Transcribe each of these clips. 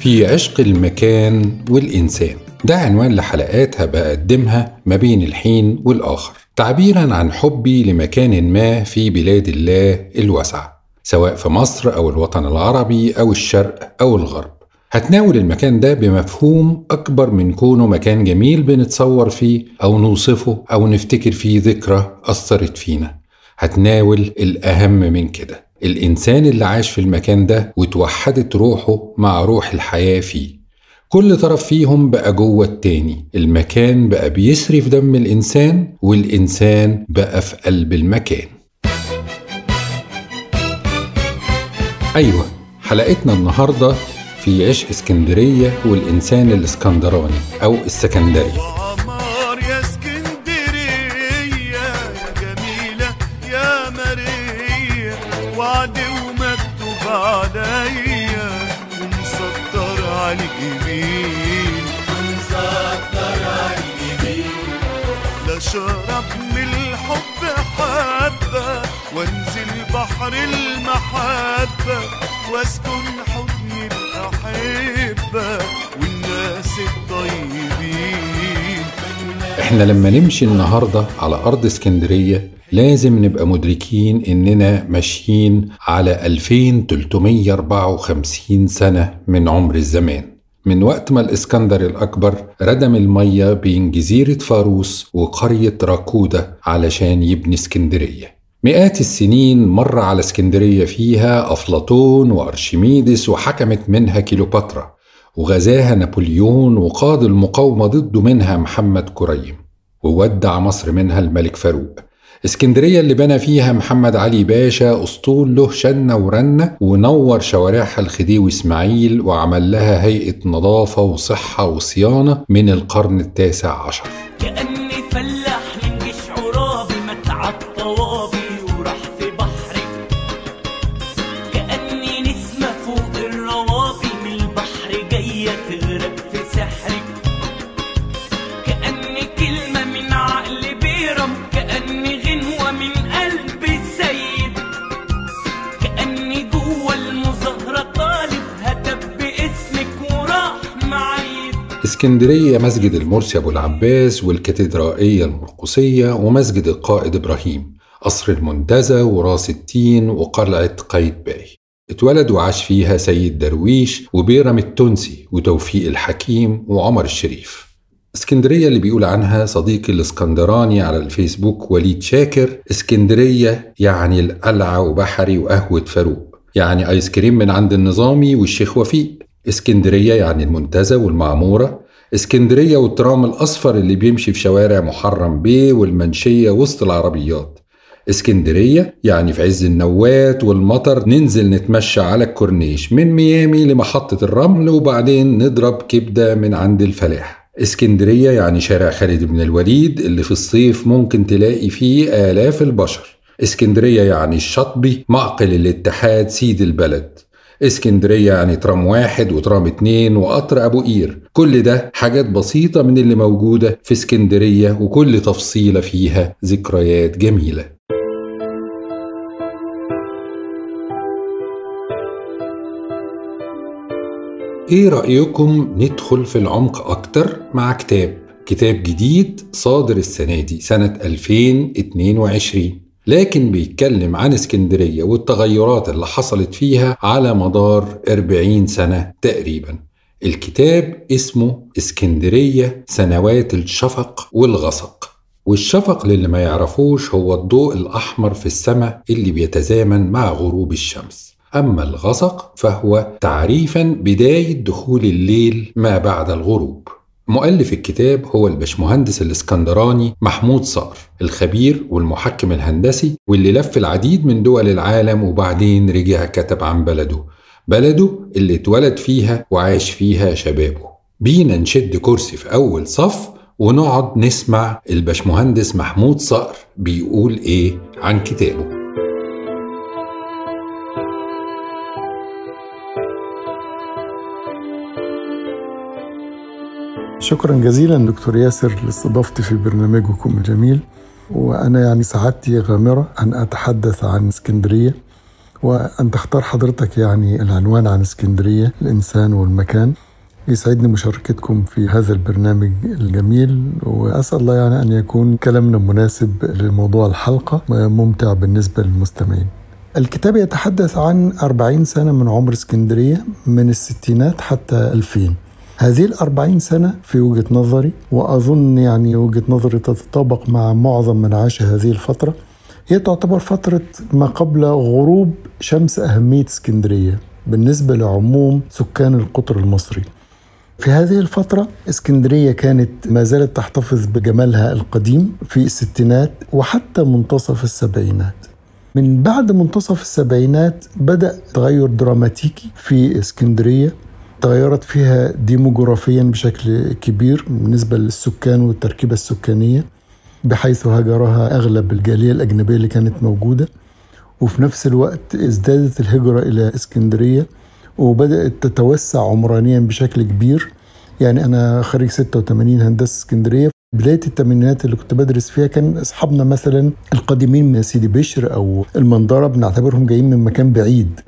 في عشق المكان والإنسان. ده عنوان لحلقات بقدمها ما بين الحين والآخر. تعبيرا عن حبي لمكان ما في بلاد الله الواسعة سواء في مصر أو الوطن العربي أو الشرق أو الغرب. هتناول المكان ده بمفهوم أكبر من كونه مكان جميل بنتصور فيه أو نوصفه أو نفتكر فيه ذكرى أثرت فينا. هتناول الأهم من كده الإنسان اللي عاش في المكان ده وتوحدت روحه مع روح الحياة فيه. كل طرف فيهم بقى جوه التاني المكان بقى بيسري في دم الإنسان والإنسان بقى في قلب المكان. أيوة حلقتنا النهاردة في عشق اسكندرية والإنسان الإسكندراني أو السكندري. وعمار يا اسكندرية جميلة يا ومكتوب عليا ومسطر على الجميل. على الجميل شرب من الحب حبة وانزل بحر المحبة واسكن حضن الأحبة والناس الطيبين. إحنا لما نمشي النهاردة على أرض اسكندرية لازم نبقى مدركين إننا ماشيين على 2354 سنة من عمر الزمان. من وقت ما الإسكندر الأكبر ردم المية بين جزيرة فاروس وقرية راكودة علشان يبني اسكندرية. مئات السنين مر على اسكندرية فيها أفلاطون وأرشميدس وحكمت منها كيلوباترا وغزاها نابليون وقاد المقاومة ضده منها محمد كريم وودع مصر منها الملك فاروق. اسكندرية اللي بنى فيها محمد علي باشا أسطول له شنة ورنة ونور شوارعها الخديوي إسماعيل وعمل لها هيئة نظافة وصحة وصيانة من القرن التاسع عشر. اسكندرية مسجد المرسي أبو العباس والكاتدرائية المرقسية ومسجد القائد إبراهيم قصر المنتزه وراس التين وقلعة قايتباي. اتولد وعاش فيها سيد درويش وبيرم التونسي وتوفيق الحكيم وعمر الشريف. اسكندرية اللي بيقول عنها صديقي الإسكندراني على الفيسبوك وليد شاكر اسكندرية يعني القلعة وبحري وقهوة فاروق يعني آيس كريم من عند النظامي والشيخ وفيق. اسكندرية يعني المنتزه والمعمورة. اسكندرية والترام الأصفر اللي بيمشي في شوارع محرم بيه والمنشية وسط العربيات. اسكندرية يعني في عز النوات والمطر ننزل نتمشى على الكورنيش من ميامي لمحطة الرمل وبعدين نضرب كبدة من عند الفلاح. اسكندرية يعني شارع خالد بن الوليد اللي في الصيف ممكن تلاقي فيه آلاف البشر. اسكندرية يعني الشطبي معقل الاتحاد سيد البلد. اسكندرية يعني ترام واحد وترام اتنين وقطر أبو قير. كل ده حاجات بسيطة من اللي موجودة في اسكندرية وكل تفصيلة فيها ذكريات جميلة. إيه رأيكم ندخل في العمق أكتر مع كتاب؟ كتاب جديد صادر السنة دي سنة 2022 لكن بيتكلم عن اسكندرية والتغيرات اللي حصلت فيها على مدار 40 سنة تقريبا. الكتاب اسمه اسكندرية سنوات الشفق والغسق. والشفق للي ما يعرفوش هو الضوء الأحمر في السماء اللي بيتزامن مع غروب الشمس. أما الغسق فهو تعريفا بداية دخول الليل ما بعد الغروب. مؤلف الكتاب هو البشمهندس الإسكندراني محمود صقر الخبير والمحكم الهندسي واللي لف العديد من دول العالم وبعدين رجع كتب عن بلده. بلده اللي اتولد فيها وعاش فيها شبابه. بينا نشد كرسي في أول صف ونقعد نسمع البشمهندس محمود صقر بيقول إيه عن كتابه. شكرا جزيلا دكتور ياسر لاستضافتي في برنامجكم الجميل. وأنا يعني سعادتي غامرة أن أتحدث عن اسكندرية وأن تختار حضرتك يعني العنوان عن اسكندرية الإنسان والمكان. يسعدني مشاركتكم في هذا البرنامج الجميل وأسأل الله يعني أن يكون كلامنا مناسب لموضوع الحلقة وممتع بالنسبة للمستمعين. الكتاب يتحدث عن أربعين سنة من عمر اسكندرية من الستينات حتى ألفين. هذه الأربعين سنة في وجهة نظري وأظن يعني وجهة نظري تتطابق مع معظم من عاش هذه الفترة هي تعتبر فترة ما قبل غروب شمس أهمية اسكندرية بالنسبة لعموم سكان القطر المصري. في هذه الفترة اسكندرية كانت ما زالت تحتفظ بجمالها القديم في الستينات وحتى منتصف السبعينات. من بعد منتصف السبعينات بدأ تغير دراماتيكي في اسكندرية. تغيرت فيها ديموغرافيا بشكل كبير بالنسبة للسكان والتركيبة السكانية بحيث هاجرها أغلب الجالية الأجنبية اللي كانت موجودة. وفي نفس الوقت ازدادت الهجرة إلى إسكندرية وبدأت تتوسع عمرانيا بشكل كبير. يعني أنا خريج 86 هندسة إسكندرية. بداية الثمانينات اللي كنت بدرس فيها كان أصحابنا مثلا القادمين من سيدي بشر أو المنظرة بنعتبرهم جايين من مكان بعيد.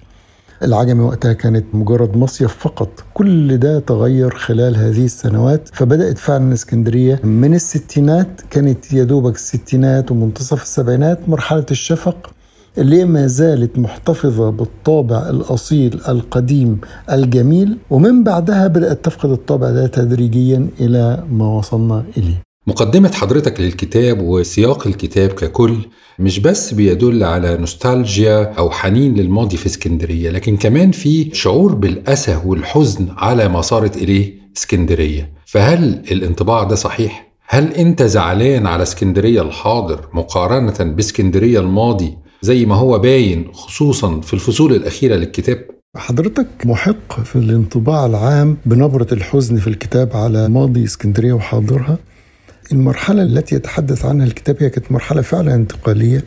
العجمي وقتها كانت مجرد مصيف فقط. كل ده تغير خلال هذه السنوات. فبدأت فعلا اسكندرية من الستينات كانت يا دوبك الستينات ومنتصف السبعينات مرحلة الشفق اللي ما زالت محتفظة بالطابع الأصيل القديم الجميل. ومن بعدها بدأت تفقد الطابع ده تدريجيا إلى ما وصلنا إليه. مقدمة حضرتك للكتاب وسياق الكتاب ككل مش بس بيدل على نوستالجيا أو حنين للماضي في اسكندرية لكن كمان في شعور بالأسى والحزن على ما صارت إليه اسكندرية فهل الانطباع ده صحيح؟ هل أنت زعلان على اسكندرية الحاضر مقارنة باسكندرية الماضي زي ما هو باين خصوصا في الفصول الأخيرة للكتاب؟ حضرتك محق في الانطباع العام بنبرة الحزن في الكتاب على ماضي اسكندرية وحاضرها المرحلة التي يتحدث عنها الكتاب هي كانت مرحلة فعلا انتقالية.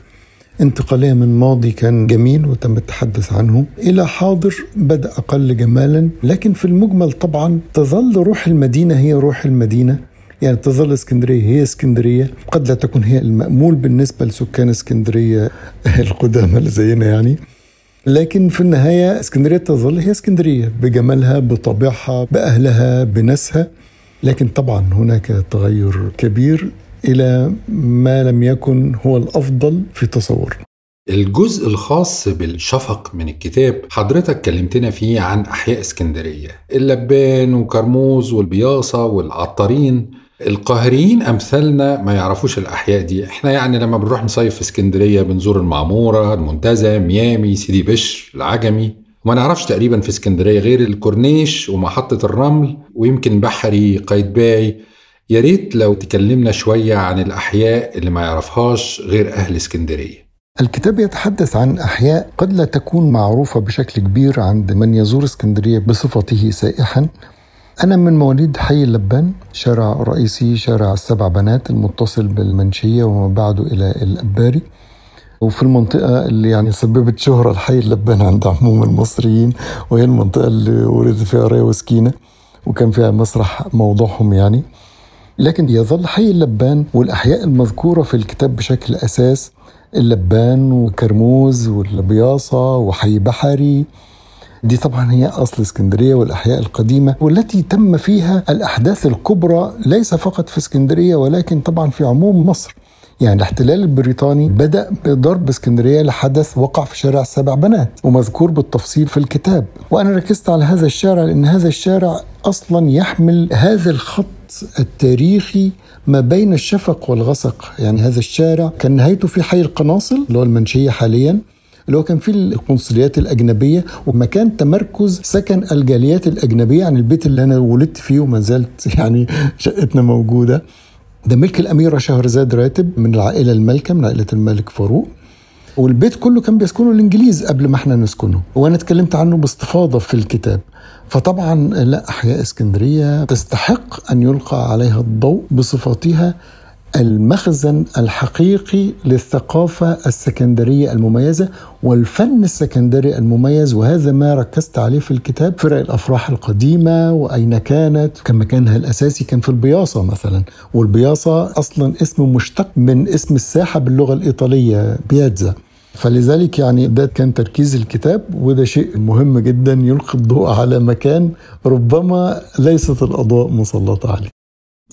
انتقالية من ماضي كان جميل وتم التحدث عنه. إلى حاضر بدأ أقل جمالا لكن في المجمل طبعا تظل روح المدينة هي روح المدينة. يعني تظل اسكندرية هي اسكندرية. قد لا تكون هي المأمول بالنسبة لسكان اسكندرية القدامى اللي زينا يعني. لكن في النهاية اسكندرية تظل هي اسكندرية بجمالها بطبيعها بأهلها بناسها. لكن طبعا هناك تغير كبير إلى ما لم يكن هو الأفضل في تصور الجزء الخاص بالشفق من الكتاب حضرتك كلمتنا فيه عن أحياء اسكندرية. اللبان وكرموز والبياصة والعطارين. القاهريين أمثالنا ما يعرفوش الأحياء دي. إحنا يعني لما بنروح نصيف في اسكندرية بنزور المعمورة المنتزه ميامي سيدي بشر العجمي. وما نعرفش تقريبا في اسكندرية غير الكورنيش ومحطة الرمل ويمكن بحري قايتباي. يا ريت لو تكلمنا شوية عن الأحياء اللي ما يعرفهاش غير أهل اسكندرية. الكتاب يتحدث عن أحياء قد لا تكون معروفة بشكل كبير عند من يزور اسكندرية بصفته سائحا. أنا من مواليد حي اللبان شارع رئيسي شارع السبع بنات المتصل بالمنشية وما بعده إلى الأباري. وفي المنطقة اللي يعني سببت شهرة الحي اللبان عند عموم المصريين وهي المنطقة اللي ولد فيها ريا وسكينة وكان فيها مسرح موضوعهم يعني. لكن يظل حي اللبان والأحياء المذكورة في الكتاب بشكل أساس اللبان وكرموز والبياصة وحي بحري. دي طبعا هي أصل اسكندرية والأحياء القديمة والتي تم فيها الأحداث الكبرى ليس فقط في اسكندرية ولكن طبعا في عموم مصر. يعني الاحتلال البريطاني بدأ بضرب اسكندرية لحدث وقع في شارع السبع بنات ومذكور بالتفصيل في الكتاب. وأنا ركزت على هذا الشارع لأن هذا الشارع أصلا يحمل هذا الخط التاريخي ما بين الشفق والغسق. يعني هذا الشارع كان نهايته في حي القناصل اللي هو المنشية حاليا اللي هو كان فيه القنصليات الأجنبية ومكان تمركز سكن الجاليات الأجنبية عن البيت اللي أنا ولدت فيه وما زالت يعني شقتنا موجودة. ده ملك الأميرة شهرزاد راتب من العائلة المالكة من عائلة الملك فاروق. والبيت كله كان بيسكنه الإنجليز قبل ما إحنا نسكنه وأنا اتكلمت عنه باستفاضة في الكتاب. فطبعا لا أحياء إسكندرية تستحق أن يلقى عليها الضوء بصفتها المخزن الحقيقي للثقافة السكندرية المميزة والفن السكندري المميز وهذا ما ركزت عليه في الكتاب فرق الأفراح القديمة وأين كانت كان مكانها الأساسي كان في البياصة مثلا والبياصة أصلا اسم مشتق من اسم الساحة باللغة الإيطالية بياتزا فلذلك يعني ده كان تركيز الكتاب وده شيء مهم جدا يلقي الضوء على مكان ربما ليست الأضواء مسلطة عليه.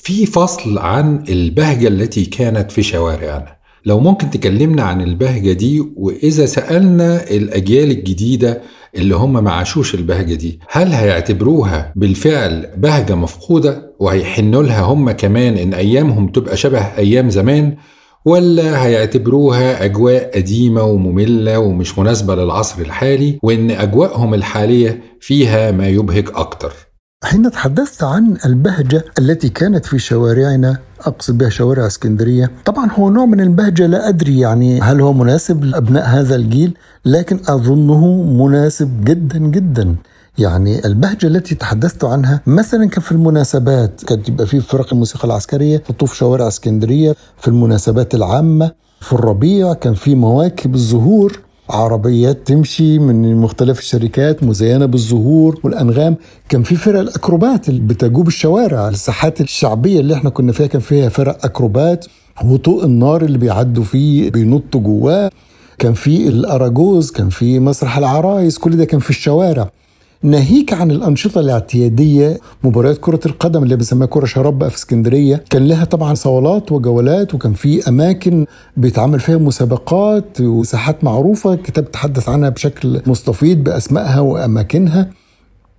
في فصل عن البهجة التي كانت في شوارعنا. لو ممكن تكلمنا عن البهجة دي وإذا سألنا الأجيال الجديدة اللي هم ما عاشوش البهجة دي هل هيعتبروها بالفعل بهجة مفقودة وهيحنوا لها هم كمان إن أيامهم تبقى شبه أيام زمان ولا هيعتبروها أجواء قديمة ومملة ومش مناسبة للعصر الحالي وإن أجواءهم الحالية فيها ما يبهج أكتر؟ حين تحدثت عن البهجة التي كانت في شوارعنا أقصد بها شوارع اسكندرية طبعا هو نوع من البهجة لا أدري يعني هل هو مناسب لأبناء هذا الجيل لكن أظنه مناسب جدا جدا. يعني البهجة التي تحدثت عنها مثلا كان في المناسبات كانت يبقى في فرق الموسيقى العسكرية تطوف شوارع اسكندرية في المناسبات العامة في الربيع كان في مواكب الزهور. عربيات تمشي من مختلف الشركات مزينة بالزهور والأنغام. كان في فرق الأكروبات اللي بتجوب الشوارع الساحات الشعبية اللي إحنا كنا فيها كان فيها فرق أكروبات وطوق النار اللي بيعدوا فيه بينطوا جواه. كان في الأراجوز كان في مسرح العرايس كل ده كان في الشوارع. ناهيك عن الأنشطة الاعتيادية مباريات كرة القدم اللي بنسميها كرة شراب بقى في اسكندرية. كان لها طبعا صولات وجولات وكان في أماكن بيتعمل فيها مسابقات وساحات معروفة. الكتاب تحدث عنها بشكل مستفيض بأسمائها وأماكنها.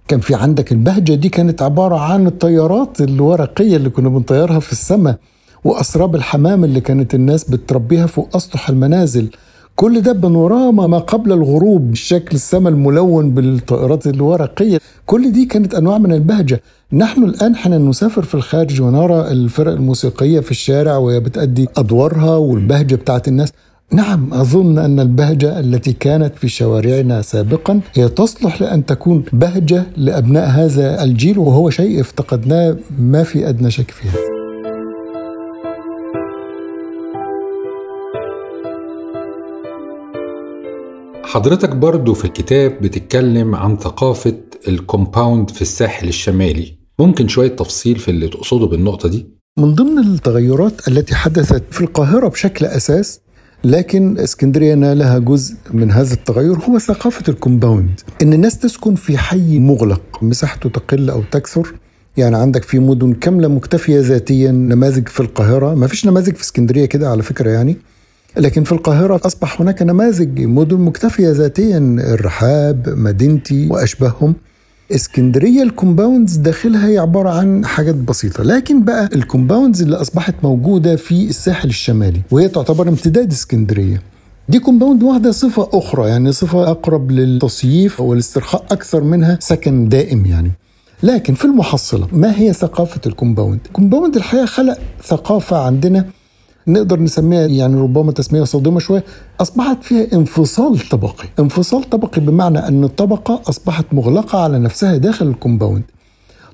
كان في عندك البهجة دي كانت عبارة عن الطيارات الورقية اللي كنا بنطيرها في السماء وأسراب الحمام اللي كانت الناس بتربيها فوق أسطح المنازل. كل ده بانوراما ما قبل الغروب بالشكل السماء الملون بالطائرات الورقية. كل دي كانت أنواع من البهجة. نحن الآن حين نسافر في الخارج ونرى الفرق الموسيقية في الشارع وهي بتأدي أدوارها والبهجة بتاعت الناس. نعم أظن أن البهجة التي كانت في شوارعنا سابقا هي تصلح لأن تكون بهجة لأبناء هذا الجيل وهو شيء افتقدناه ما في أدنى شك في حضرتك برضو في الكتاب بتتكلم عن ثقافة الكومباوند في الساحل الشمالي. ممكن شوية تفصيل في اللي تقصده بالنقطة دي؟ من ضمن التغيرات التي حدثت في القاهرة بشكل أساس لكن اسكندرية نالها جزء من هذا التغير هو ثقافة الكومباوند. إن الناس تسكن في حي مغلق مساحته تقل أو تكثر. يعني عندك في مدن كاملة مكتفية ذاتيا نماذج في القاهرة. ما فيش نماذج في اسكندرية كده على فكرة يعني. لكن في القاهرة أصبح هناك نماذج مدن مكتفية ذاتيا الرحاب مدينتي وأشبههم. إسكندرية ال compounds داخلها هي عبارة عن حاجات بسيطة لكن بقى ال compounds اللي أصبحت موجودة في الساحل الشمالي وهي تعتبر امتداد إسكندرية. دي compound واخدة صفة أخرى يعني صفة أقرب للتصييف والاسترخاء أكثر منها سكن دائم يعني. لكن في المحصلة ما هي ثقافة ال compound؟ ال compound الحقيقة خلق ثقافة عندنا نقدر نسميها يعني ربما تسميه صادمة شوية أصبحت فيها انفصال طبقي، انفصال طبقي بمعنى أن الطبقة أصبحت مغلقة على نفسها داخل ال compound.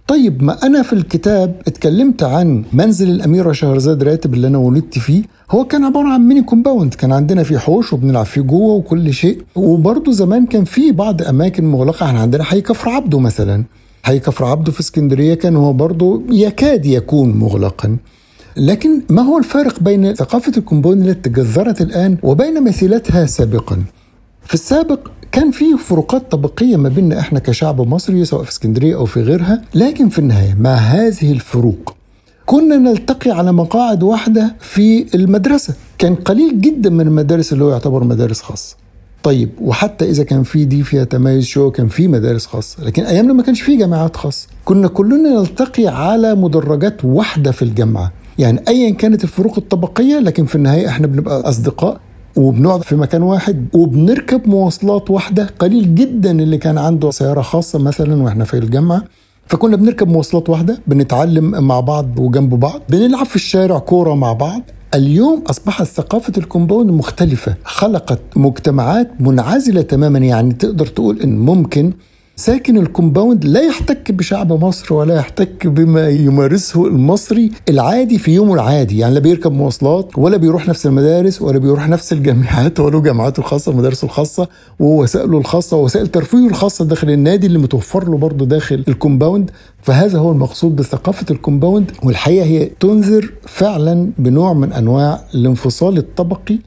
طيب ما أنا في الكتاب اتكلمت عن منزل الاميره شهرزاد راتب اللي أنا ولدت فيه هو كان عبارة عن mini compound. كان عندنا فيه حوش وبنلعب فيه جوه وكل شيء. وبرضه زمان كان في بعض أماكن مغلقة. إحنا عندنا حي كفر عبده مثلا. حي كفر عبده في اسكندرية كان هو برضه يكاد يكون مغلقا. لكن ما هو الفارق بين ثقافة ال compound التي تجذرت الآن وبين مثيلتها سابقا؟ في السابق كان في فروقات طبقية ما بيننا إحنا كشعب مصري سواء في اسكندرية أو في غيرها لكن في النهاية مع هذه الفروق كنا نلتقي على مقاعد واحدة في المدرسة. كان قليل جدا من المدارس اللي هو يعتبر مدارس خاصة. طيب وحتى إذا كان في دي فيها تميز شو كان في مدارس خاصة لكن أيامنا ما كانش في جامعات خاصة. كنا كلنا نلتقي على مدرجات واحدة في الجامعة. يعني ايا كانت الفروق الطبقية لكن في النهاية إحنا بنبقى أصدقاء وبنقعد في مكان واحد وبنركب مواصلات واحدة. قليل جدا اللي كان عنده سيارة خاصة مثلا وإحنا في الجامعة فكنا بنركب مواصلات واحدة بنتعلم مع بعض وجنب بعض بنلعب في الشارع كورة مع بعض. اليوم أصبحت ثقافة ال compound مختلفة خلقت مجتمعات منعزلة تماما. يعني تقدر تقول إن ممكن ساكن ال compound لا يحتك بشعب مصر ولا يحتك بما يمارسه المصري العادي في يومه العادي. يعني لا بيركب مواصلات ولا بيروح نفس المدارس ولا بيروح نفس الجامعات ولا جامعاته الخاصة المدارس الخاصة ووسائله الخاصة ووسائل ترفيهه الخاصة داخل النادي اللي متوفر له برضه داخل ال compound. فهذا هو المقصود بثقافة ال compound. والحقيقة هي تنذر فعلا بنوع من أنواع الانفصال الطبقي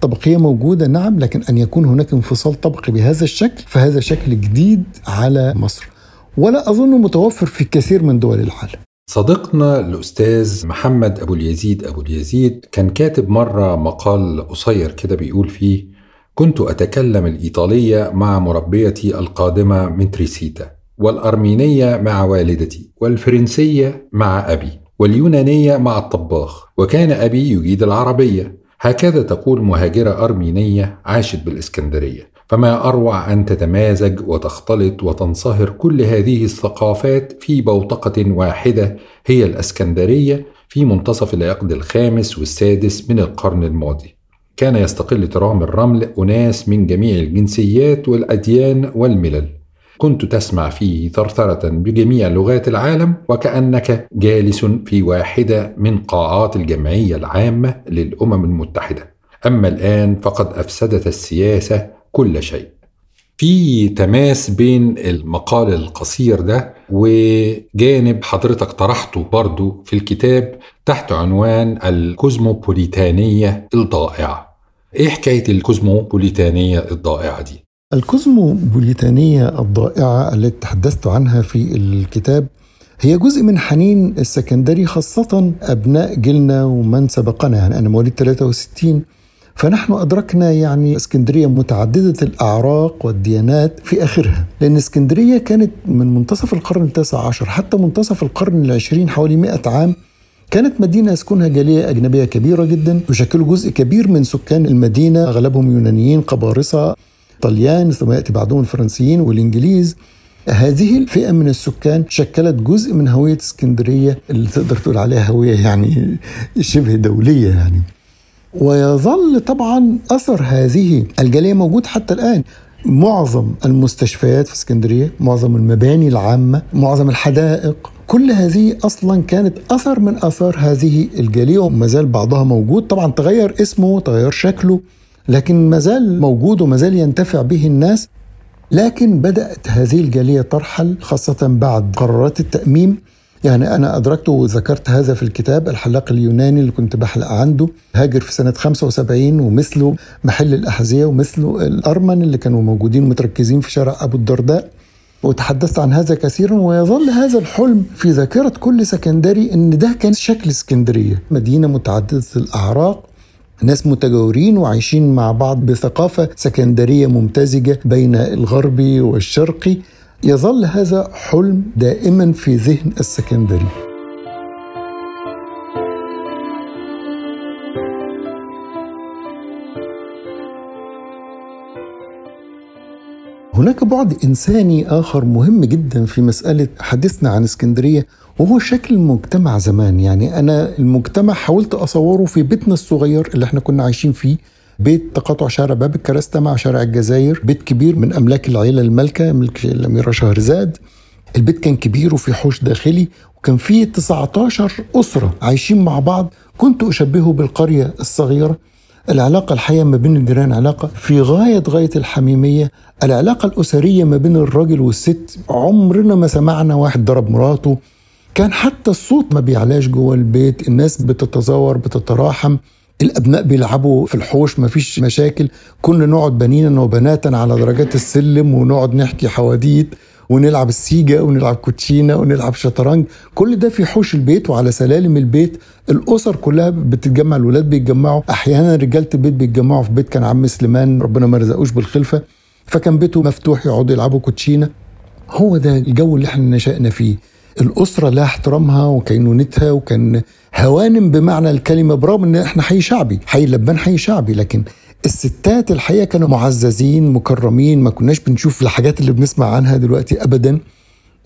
طبقية موجودة نعم لكن أن يكون هناك انفصال طبقي بهذا الشكل فهذا شكل جديد على مصر. ولا أظن متوفر في كثير من دول العالم. صديقنا الأستاذ محمد أبو اليزيد أبو اليزيد كان كاتب مرة مقال قصير كده بيقول فيه كنت أتكلم الإيطالية مع مربيتي القادمة من تريسيتا والأرمينية مع والدتي والفرنسية مع أبي واليونانية مع الطباخ وكان أبي يجيد العربية. هكذا تقول مهاجرة أرمينية عاشت بالإسكندرية. فما أروع أن تتمازج وتختلط وتنصهر كل هذه الثقافات في بوتقة واحدة هي الإسكندرية في منتصف العقد الخامس والسادس من القرن الماضي. كان يستقل ترام الرمل أناس من جميع الجنسيات والأديان والملل. كنت تسمع فيه ثرثرة بجميع لغات العالم وكأنك جالس في واحدة من قاعات الجمعية العامة للأمم المتحدة. أما الآن فقد أفسدت السياسة كل شيء. في تماس بين المقال القصير ده وجانب حضرتك طرحته برضو في الكتاب تحت عنوان الكوزموبوليتانية الضائعة. إيه حكاية الكوزموبوليتانية الضائعة دي؟ الكوزموبوليتانية الضائعة التي تحدثت عنها في الكتاب هي جزء من حنين السكندري خاصة أبناء جيلنا ومن سبقنا يعني أنا مواليد 63 فنحن أدركنا يعني إسكندرية متعددة الأعراق والديانات في آخرها لأن إسكندرية كانت من منتصف القرن التاسع عشر حتى منتصف القرن العشرين حوالي 100 عام. كانت مدينة يسكنها جالية أجنبية كبيرة جدا يشكلوا جزء كبير من سكان المدينة أغلبهم يونانيين قبارصة. طليان ثم يأتي بعدهم الفرنسيين والإنجليز. هذه الفئة من السكان شكلت جزء من هوية اسكندرية اللي تقدر تقول عليها هوية يعني شبه دولية يعني. ويظل طبعا أثر هذه الجالية موجود حتى الآن. معظم المستشفيات في اسكندرية معظم المباني العامة معظم الحدائق كل هذه أصلا كانت أثر من اثار هذه الجالية وما زال بعضها موجود. طبعا تغير اسمه تغير شكله. لكن ما زال موجود وما زال ينتفع به الناس لكن بدأت هذه الجالية ترحل خاصة بعد قرارات التأميم. يعني أنا أدركت وذكرت هذا في الكتاب الحلاق اليوناني اللي كنت بحلق عنده. هاجر في سنة 75 ومثله محل الأحذية ومثله الأرمن اللي كانوا موجودين متركزين في شارع أبو الدرداء. وتحدثت عن هذا كثيرا ويظل هذا الحلم في ذاكرة كل سكندري إن ده كان شكل اسكندرية. مدينة متعددة الأعراق ناس متجاورين وعايشين مع بعض بثقافة سكندرية ممتزجة بين الغربي والشرقي. يظل هذا حلم دائما في ذهن السكندري. هناك بعد إنساني آخر مهم جدا في مسألة حديثنا عن اسكندرية وهو شكل المجتمع زمان. يعني أنا المجتمع حاولت أصوره في بيتنا الصغير اللي إحنا كنا عايشين فيه. بيت تقاطع شارع باب الكراسته مع شارع الجزائر. بيت كبير من أملاك العيلة المالكة ملك الأميرة شهرزاد. البيت كان كبير وفي حوش داخلي وكان فيه 19 أسرة عايشين مع بعض. كنت أشبهه بالقرية الصغيرة. العلاقة الحية ما بين الجيران علاقة في غاية غاية الحميمية العلاقة الأسرية ما بين الراجل والست عمرنا ما سمعنا واحد ضرب مراته. كان حتى الصوت ما بيعلاش جوه البيت الناس بتتزاور بتتراحم الأبناء بيلعبوا في الحوش ما فيش مشاكل. كنا نقعد بنينا وبناتا على درجات السلم ونقعد نحكي حواديت. ونلعب السيجا ونلعب كوتشينه ونلعب شطرنج. كل ده في حوش البيت وعلى سلالم البيت. الأسر كلها بتتجمع الولاد بيتجمعوا. أحيانا رجالة البيت بيتجمعوا في بيت كان عم سليمان ربنا ما رزقوش بالخلفة. فكان بيته مفتوح يقعدوا يلعبوا كوتشينه هو ده الجو اللي إحنا نشأنا فيه. الأسرة لها احترامها وكينونتها وكان هوانم بمعنى الكلمة برغم إن إحنا حي شعبي. حي لبان حي شعبي لكن الستات الحقيقة كانوا معززين مكرمين ما كناش بنشوف الحاجات اللي بنسمع عنها دلوقتي أبدا.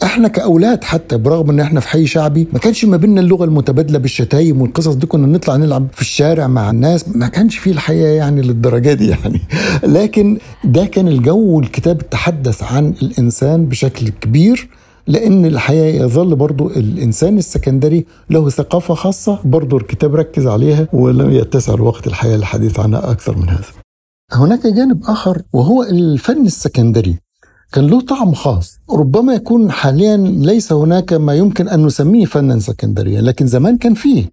إحنا كأولاد حتى برغم إن إحنا في حي شعبي ما كانش ما بيننا اللغة المتبادلة بالشتايم والقصص دي كنا نطلع نلعب في الشارع مع الناس ما كانش فيه الحقيقة يعني للدرجة دي يعني. لكن ده كان الجو والكتاب تحدث عن الإنسان بشكل كبير. لأن الحقيقة يظل برضو الإنسان السكندري له ثقافة خاصة برضو الكتاب ركز عليها ولم يتسع الوقت الحقيقة للحديث عنها أكثر من هذا. هناك جانب آخر وهو الفن السكندري. كان له طعم خاص. ربما يكون حاليا ليس هناك ما يمكن أن نسميه فنا سكندريا لكن زمان كان فيه.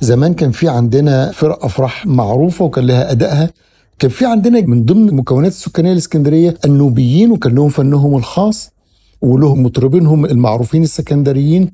زمان كان في عندنا فرق أفراح معروفة وكان لها أدائها. كان في عندنا من ضمن المكونات السكانية الإسكندرية النوبيين وكان لهم فنهم الخاص. ولهم مطربينهم المعروفين السكندريين.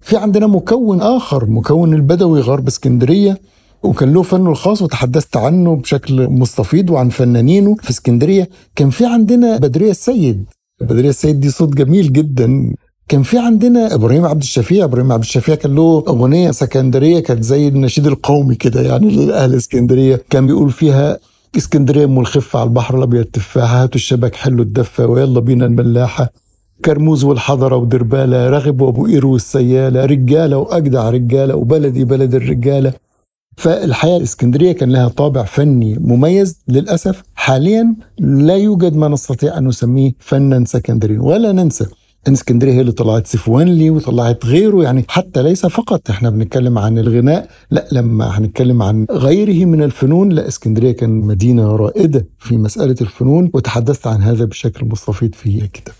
في عندنا مكون آخر مكون البدوي غرب اسكندرية. وكان له فنه الخاص وتحدثت عنه بشكل مستفيض وعن فنانينه في اسكندرية. كان في عندنا بدرية السيد. بدرية السيد دي صوت جميل جدا. كان في عندنا إبراهيم عبد الشفيع. إبراهيم عبد الشفيع كان له أغنية سكندرية كانت زي النشيد القومي كده يعني لاهل اسكندرية. كان بيقول فيها اسكندرية ام الخفه على البحر الأبيض تفاحه هاتوا الشبك حلوا الدفة ويلا بينا الملاحة. كرموز والحضرة ودربالة رغب وأبو قير والسيالة رجالة وأجدع رجالة وبلدي بلد الرجالة. فالحياة الإسكندرية كان لها طابع فني مميز للأسف. حاليا لا يوجد ما نستطيع أن نسميه فنا سكندريا ولا ننسى إن إسكندرية هي اللي طلعت سيفوانلي وطلعت غيره يعني حتى ليس فقط. إحنا بنتكلم عن الغناء لا لما هنتكلم عن غيره من الفنون لا إسكندرية كان مدينة رائدة في مسألة الفنون وتحدثت عن هذا بشكل مستفيض في الكتاب.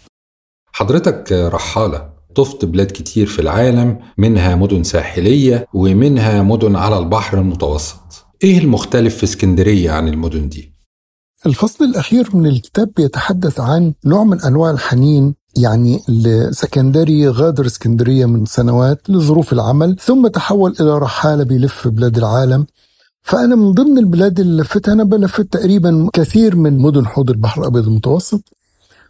حضرتك رحالة طفت بلاد كتير في العالم منها مدن ساحلية ومنها مدن على البحر المتوسط. إيه المختلف في اسكندرية عن المدن دي؟ الفصل الأخير من الكتاب بيتحدث عن نوع من أنواع الحنين يعني السكندري غادر اسكندرية من سنوات لظروف العمل ثم تحول إلى رحالة بيلف بلاد العالم. فأنا من ضمن البلاد اللي لفتها أنا بلفت تقريبا كثير من مدن حوض البحر الأبيض المتوسط.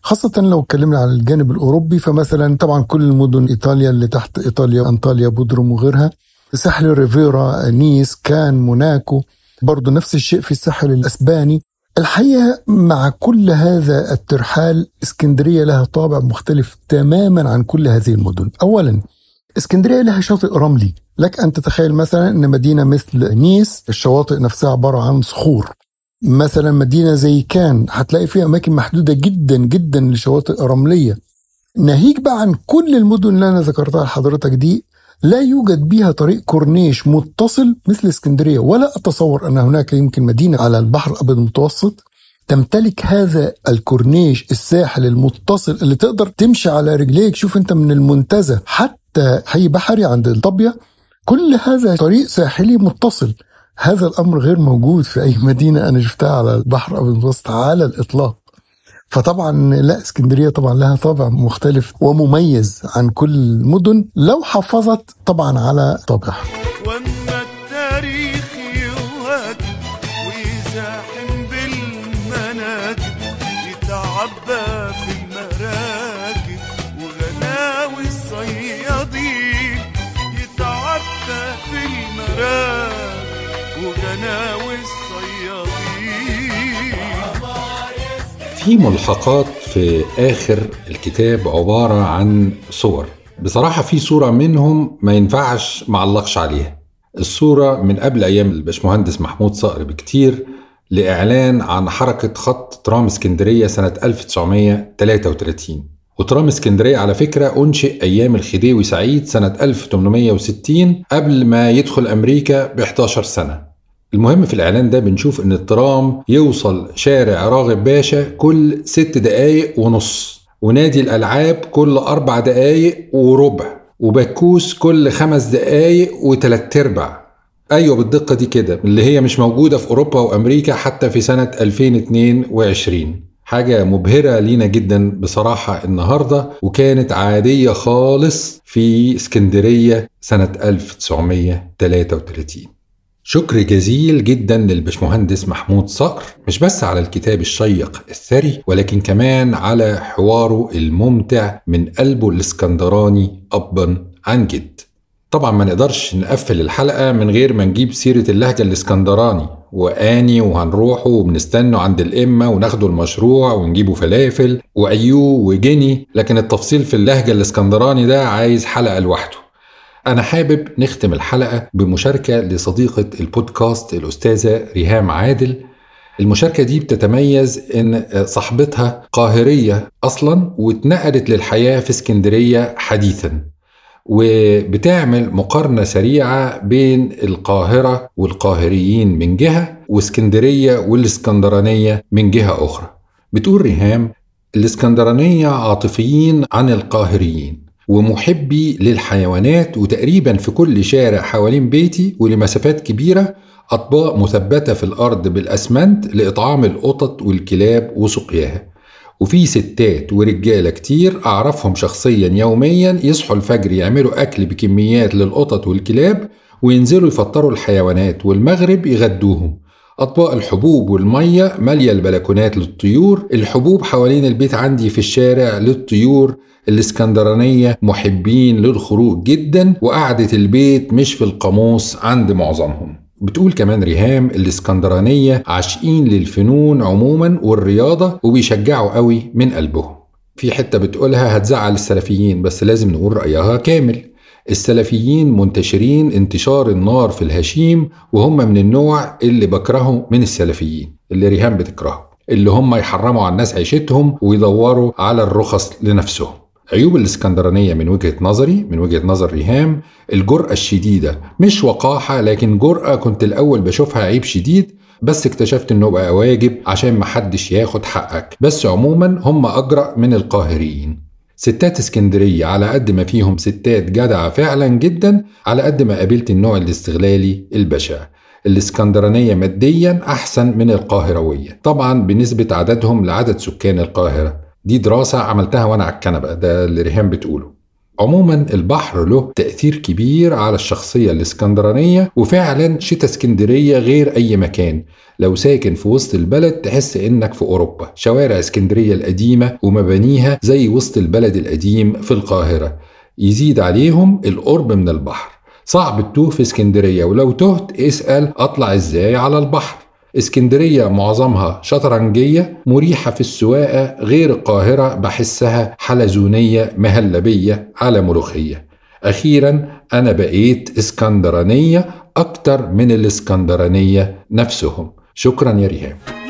خاصة لو اتكلمنا عن الجانب الأوروبي فمثلا طبعا كل المدن إيطاليا اللي تحت إيطاليا أنطاليا بودروم وغيرها ساحل ريفيرا نيس كان موناكو برضو نفس الشيء في الساحل الأسباني. الحقيقة مع كل هذا الترحال إسكندرية لها طابع مختلف تماما عن كل هذه المدن. أولا إسكندرية لها شاطئ رملي. لك أن تتخيل مثلا أن مدينة مثل نيس الشواطئ نفسها عبارة عن صخور. مثلا مدينة زي كان هتلاقي فيها أماكن محدودة جدا جدا لشواطئ رملية. ناهيك بقى عن كل المدن اللي أنا ذكرتها لحضرتك دي لا يوجد بها طريق كورنيش متصل مثل اسكندرية ولا أتصور أن هناك يمكن مدينة على البحر الأبيض المتوسط تمتلك هذا الكورنيش الساحل المتصل اللي تقدر تمشي على رجليك. شوف أنت من المنتزه حتى حي بحري عند الطابية كل هذا طريق ساحلي متصل. هذا الأمر غير موجود في أي مدينة أنا شفتها على البحر الابيض المتوسط على الإطلاق. فطبعا لا إسكندرية طبعا لها طابع مختلف ومميز عن كل المدن لو حافظت طبعا على طابعها. في ملحقات في آخر الكتاب عبارة عن صور. بصراحة في صورة منهم ما ينفعش معلقش عليها. الصورة من قبل أيام الباشمهندس محمود صقر بكتير لإعلان عن حركة خط ترام اسكندرية سنة 1933 وترام اسكندرية على فكرة أنشئ أيام الخديوي سعيد سنة 1860 قبل ما يدخل أمريكا ب 11 سنة. المهم في الإعلان ده بنشوف إن الترام يوصل شارع راغب باشا كل ست دقايق ونص ونادي الألعاب كل أربع دقايق وربع وبكوس كل خمس دقايق وتلات أرباع. أيوة بالدقة دي كده اللي هي مش موجودة في أوروبا وأمريكا حتى في سنة 2022 حاجة مبهرة لينا جدا بصراحة النهاردة وكانت عادية خالص في اسكندرية سنة 1933 شكر جزيل جدا للبشمهندس محمود صقر مش بس على الكتاب الشيق الثري ولكن كمان على حواره الممتع من قلبه الإسكندراني أبا عن جد. طبعا ما نقدرش نقفل الحلقة من غير ما نجيب سيرة اللهجة الإسكندراني وآني وهنروحوا وبنستنوا عند الإمة وناخدوا المشروع ونجيبوا فلافل وايو وجني لكن التفصيل في اللهجة الإسكندراني ده عايز حلقة لوحده. أنا حابب نختم الحلقة بمشاركة لصديقة البودكاست الأستاذة ريهام عادل. المشاركة دي بتتميز إن صاحبتها قاهرية أصلا واتنقلت للحياة في اسكندرية حديثا وبتعمل مقارنة سريعة بين القاهرة والقاهريين من جهة واسكندرية والإسكندرانية من جهة أخرى. بتقول ريهام الإسكندرانية عاطفيين عن القاهريين. ومحبي للحيوانات وتقريبا في كل شارع حوالين بيتي ولمسافات كبيرة أطباق مثبتة في الأرض بالأسمنت لإطعام القطط والكلاب وسقياها. وفي ستات ورجالة كتير أعرفهم شخصيا يوميا يصحوا الفجر يعملوا أكل بكميات للقطط والكلاب وينزلوا يفطروا الحيوانات والمغرب يغدوهم. أطباق الحبوب والمية مالية البلكونات للطيور الحبوب حوالين البيت عندي في الشارع للطيور الإسكندرانية محبين للخروج جدا وقعدة البيت مش في القاموس عند معظمهم. بتقول كمان ريهام الإسكندرانية عاشقين للفنون عموما والرياضة وبيشجعوا قوي من قلبهم. في حتة بتقولها هتزعل السلفيين بس لازم نقول رأيها كامل. السلفيين منتشرين انتشار النار في الهشيم وهم من النوع اللي بكرهه من السلفيين اللي ريهام بتكرهه اللي هم يحرموا على الناس عيشتهم ويدوروا على الرخص لنفسهم. عيوب الإسكندرانية من وجهة نظري من وجهة نظر ريهام الجرأة الشديدة مش وقاحة لكن جرأة كنت الأول بشوفها عيب شديد بس اكتشفت إنه بقى واجب عشان محدش ياخد حقك. بس عموما هم أجرأ من القاهريين. ستات اسكندرية على قد ما فيهم ستات جدعة فعلا جدا على قد ما قابلت النوع الاستغلالي البشع. الإسكندرانية ماديا أحسن من القاهروية. طبعا بنسبة عددهم لعدد سكان القاهرة. دي دراسة عملتها وأنا على الكنبة ده اللي ريهام بتقوله. عموما البحر له تأثير كبير على الشخصية الإسكندرانية وفعلا شتاء إسكندرية غير أي مكان. لو ساكن في وسط البلد تحس إنك في أوروبا. شوارع إسكندرية القديمة ومبانيها زي وسط البلد القديم في القاهرة. يزيد عليهم القرب من البحر. صعب التوه في إسكندرية ولو تهت اسأل أطلع إزاي على البحر. اسكندرية معظمها شطرنجية مريحة في السواقة غير القاهرة بحسها حلزونية مهلبية على ملوخية. أخيرا أنا بقيت اسكندرانية أكتر من الاسكندرانية نفسهم. شكرا يا ريهام.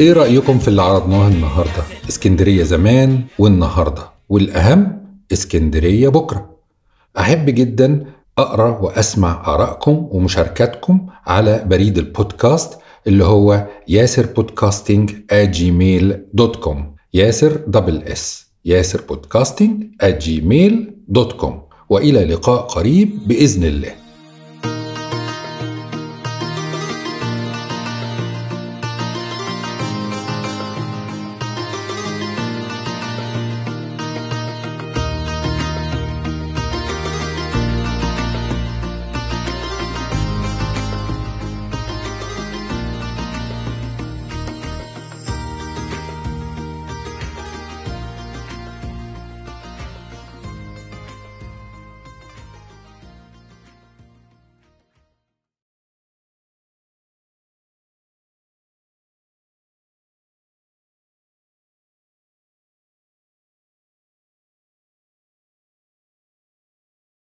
إيه رأيكم في اللي عرضناه النهاردة؟ اسكندرية زمان والنهاردة والأهم اسكندرية بكرة. أحب جدا أقرأ وأسمع آرائكم ومشاركاتكم على بريد البودكاست اللي هو ياسر podcasting Gmail dot com ياسر double s ياسر podcasting Gmail dot com وإلى لقاء قريب بإذن الله.